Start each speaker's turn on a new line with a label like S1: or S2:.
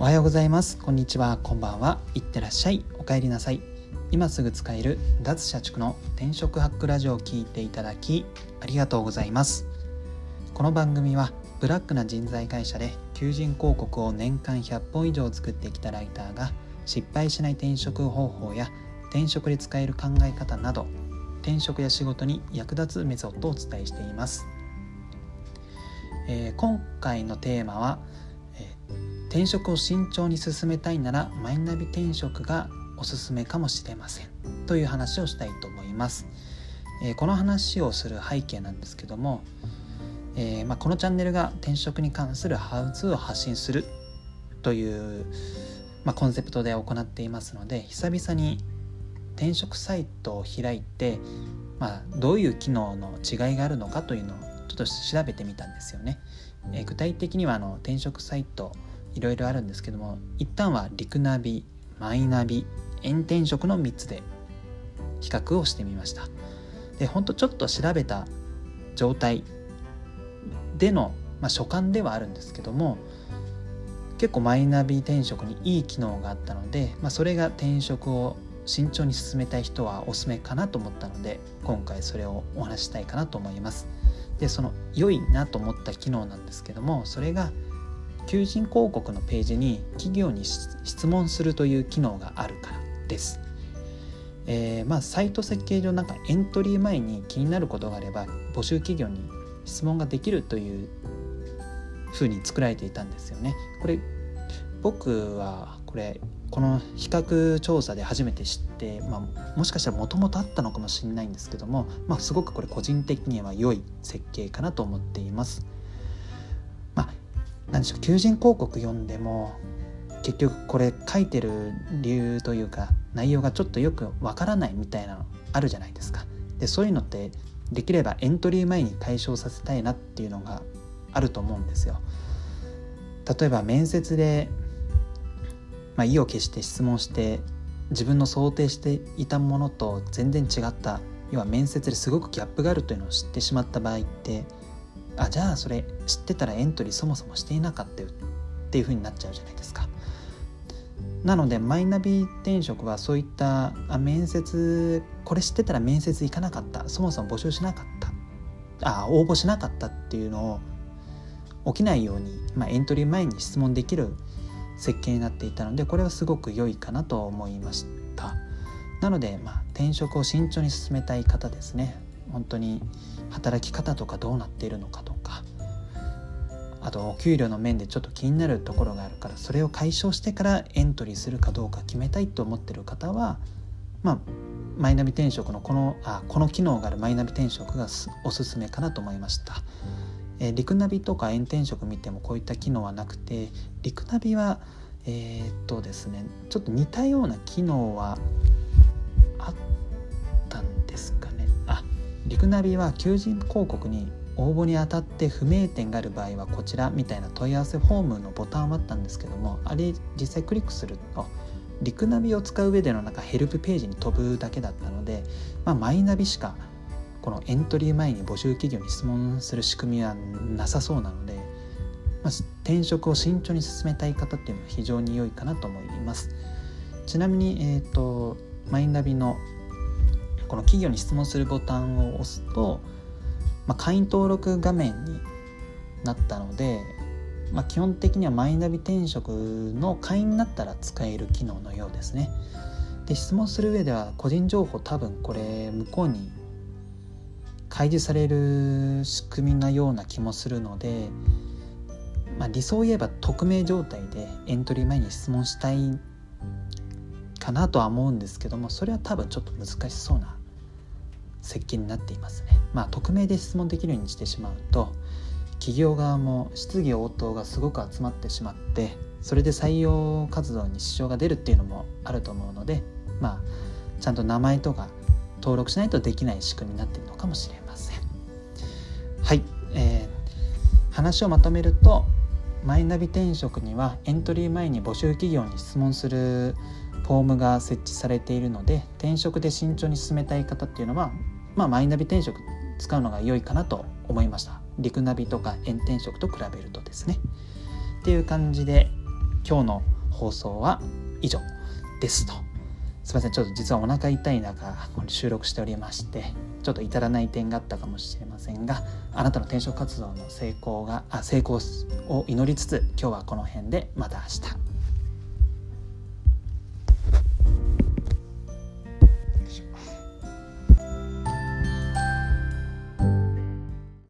S1: おはようございます。こんにちは。こんばんは。いってらっしゃい。お帰りなさい。今すぐ使える脱社畜の転職ハックラジオを聞いていただきありがとうございます。この番組はブラックな人材会社で求人広告を年間100本以上作ってきたライターが失敗しない転職方法や転職で使える考え方など転職や仕事に役立つメソッドをお伝えしています、えー、今回のテーマは転職を慎重に進めたいならマイナビ転職がおすすめかもしれませんという話をしたいと思います、えー、この話をする背景なんですけども、えー、まあ、このチャンネルが転職に関するハウツーを発信するという、まあ、コンセプトで行っていますので久々に転職サイトを開いて、まあ、どういう機能の違いがあるのかというのをちょっと調べてみたんですよね。えー、具体的にはあの転職サイトいろいろあるんですけども一旦はリクナビマイナビ炎天職の3つで比較をしてみました。でほんとちょっと調べた状態での、まあ、所感ではあるんですけども結構マイナビ転職にいい機能があったので、まあ、それが転職を慎重に進めたい人はおすすめかなと思ったので今回それをお話したいかなと思います。でその良いなと思った機能なんですけどもそれが求人広告のページに企業に質問するという機能があるからです。えー、まあサイト設計上なんかエントリー前に気になることがあれば募集企業に質問ができるというふうに作られていたんですよね。これ僕はこれこの比較調査で初めて知って、まあ、もしかしたらもともとあったのかもしれないんですけども、まあ、すごくこれ個人的には良い設計かなと思っています。何でしょう求人広告読んでも結局これ書いてる理由というか内容がちょっとよくわからないみたいなのあるじゃないですか。でそういうのってできればエントリー前に解消させたいなっていうのがあると思うんですよ。例えば面接で、まあ、意を決して質問して自分の想定していたものと全然違った要は面接ですごくギャップがあるというのを知ってしまった場合ってあじゃあそれ知ってたらエントリーそもそもしていなかったよっていうふうになっちゃうじゃないですか。なのでマイナビ転職はそういったあ面接これ知ってたら面接行かなかった。そもそも募集しなかった。あ応募しなかったっていうのを起きないように、まあ、エントリー前に質問できる設計になっていたのでこれはすごく良いかなと思いました。なので、まあ、転職を慎重に進めたい方ですね。本当に働き方とかどうなっているのかとかあとお給料の面でちょっと気になるところがあるからそれを解消してからエントリーするかどうか決めたいと思ってる方はまあマイナビ転職のこのあこの機能があるマイナビ転職がおすすめかなと思いました。えー、リクナビとか炎転職見てもこういった機能はなくてリクナビはえー、っとですねちょっと似たような機能はあっリクナビは求人広告に応募にあたって不明点がある場合はこちらみたいな問い合わせフォームのボタンはあったんですけどもあれ実際クリックするとリクナビを使う上でのなんかヘルプページに飛ぶだけだったので、まあ、マイナビしかこのエントリー前に募集企業に質問する仕組みはなさそうなので、まあ、転職を慎重に進めたい方っていうのは非常に良いかなと思います。ちなみに、えーとマイナビのこの企業に質問するボタンを押すとまあ、会員登録画面になったので、まあ、基本的にはマイナビ転職の会員になったら使える機能のようですね。で質問する上では個人情報多分これ向こうに開示される仕組みなような気もするので、まあ、理想を言えば匿名状態でエントリー前に質問したいかなとは思うんですけどもそれは多分ちょっと難しそうな設計になっていますね。まあ、匿名で質問できるようにしてしまうと企業側も質疑応答がすごく集まってしまってそれで採用活動に支障が出るっていうのもあると思うのでまあちゃんと名前とか登録しないとできない仕組みになっているのかもしれません。はい、えー、話をまとめるとマイナビ転職にはエントリー前に募集企業に質問するフォームが設置されているので転職で慎重に進めたい方っていうのは、まあ、マイナビ転職使うのが良いかなと思いました。リクナビとか炎転職と比べるとですね。っていう感じで今日の放送は以上ですと。すいません。ちょっと実はお腹痛い中これ収録しておりましてちょっと至らない点があったかもしれませんがあなたの転職活動の成功があ成功を祈りつつ今日はこの辺でまた明日。